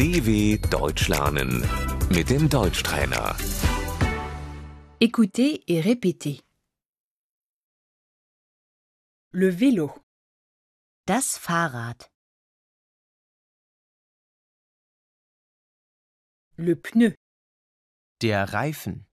DW Deutsch lernen mit dem Deutschtrainer. Écoutez et répétez. Le vélo, Das Fahrrad, le pneu, Der Reifen.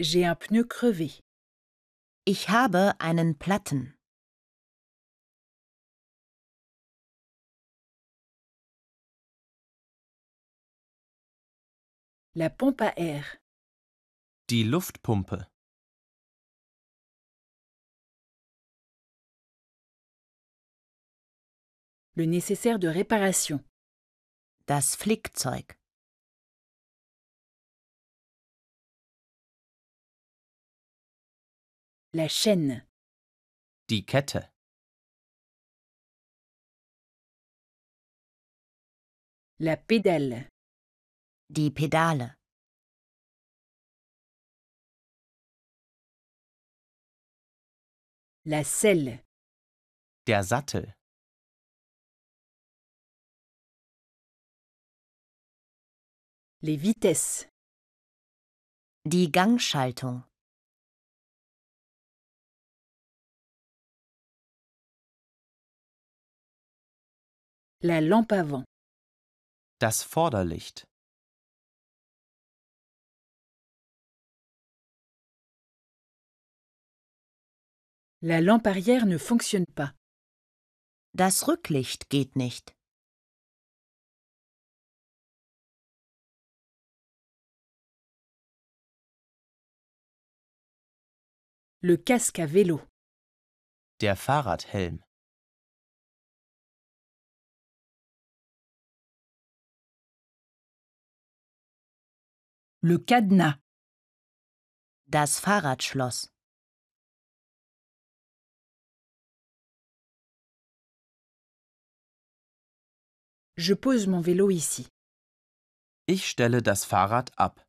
j'ai un pneu crevé. ich habe einen Platten. La pompe à air, Die Luftpumpe. le nécessaire de réparation, Das Flickzeug, la chaîne, Die Kette. la pédale, die Pedale, la selle, Der Sattel. les vitesses, die Gangschaltung, la lampe avant, Das Vorderlicht. La lampe arrière ne fonctionne pas, das Rücklicht geht nicht, le casque à vélo, Der Fahrradhelm. le cadenas, das Fahrradschloss, je pose mon vélo ici, Ich stelle das Fahrrad ab.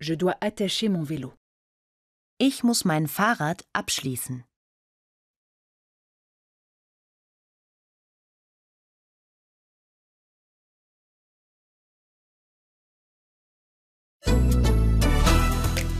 je dois attacher mon vélo, ich muss mein Fahrrad abschließen.